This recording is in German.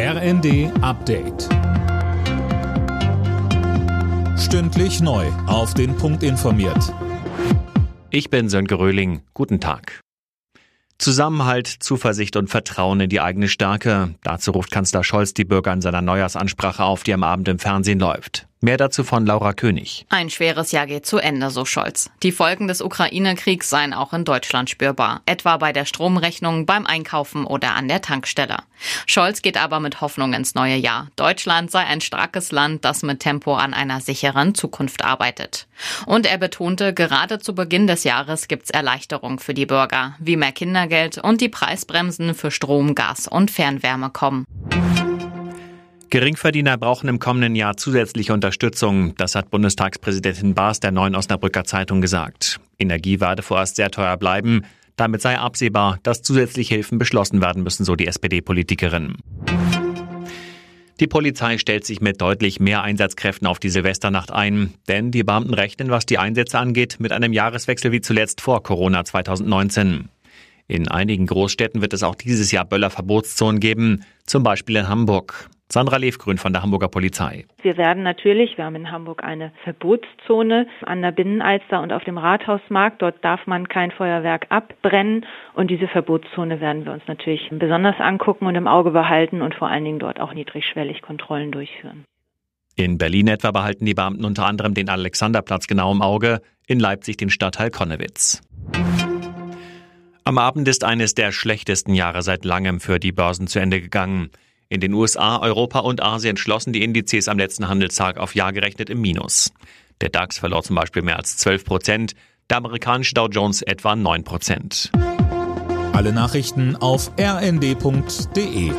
RND Update. Stündlich neu. Auf den Punkt informiert. Ich bin Sönke Röhling. Guten Tag. Zusammenhalt, Zuversicht und Vertrauen in die eigene Stärke. Dazu ruft Kanzler Scholz die Bürger in seiner Neujahrsansprache auf, die am Abend im Fernsehen läuft. Mehr dazu von Laura König. Ein schweres Jahr geht zu Ende, so Scholz. Die Folgen des Ukraine-Kriegs seien auch in Deutschland spürbar, etwa bei der Stromrechnung, beim Einkaufen oder an der Tankstelle. Scholz geht aber mit Hoffnung ins neue Jahr. Deutschland sei ein starkes Land, das mit Tempo an einer sicheren Zukunft arbeitet. Und er betonte, gerade zu Beginn des Jahres gibt's Erleichterung für die Bürger, wie mehr Kindergeld und die Preisbremsen für Strom, Gas und Fernwärme kommen. Geringverdiener brauchen im kommenden Jahr zusätzliche Unterstützung. Das hat Bundestagspräsidentin Baas der neuen Osnabrücker Zeitung gesagt. Energie werde vorerst sehr teuer bleiben. Damit sei absehbar, dass zusätzliche Hilfen beschlossen werden müssen, so die SPD-Politikerin. Die Polizei stellt sich mit deutlich mehr Einsatzkräften auf die Silvesternacht ein, denn die Beamten rechnen, was die Einsätze angeht, mit einem Jahreswechsel wie zuletzt vor Corona 2019. In einigen Großstädten wird es auch dieses Jahr Böllerverbotszonen geben, zum Beispiel in Hamburg. Sandra Lefgrün von der Hamburger Polizei. Wir werden natürlich, wir haben in Hamburg eine Verbotszone an der Binnenalster und auf dem Rathausmarkt. Dort darf man kein Feuerwerk abbrennen. Und diese Verbotszone werden wir uns natürlich besonders angucken und im Auge behalten und vor allen Dingen dort auch niedrigschwellig Kontrollen durchführen. In Berlin etwa behalten die Beamten unter anderem den Alexanderplatz genau im Auge, in Leipzig den Stadtteil Konnewitz. Am Abend ist eines der schlechtesten Jahre seit langem für die Börsen zu Ende gegangen. In den USA, Europa und Asien schlossen die Indizes am letzten Handelstag auf Jahr gerechnet im Minus. Der DAX verlor zum Beispiel mehr als 12 Prozent, der amerikanische Dow Jones etwa 9 Prozent. Alle Nachrichten auf rnd.de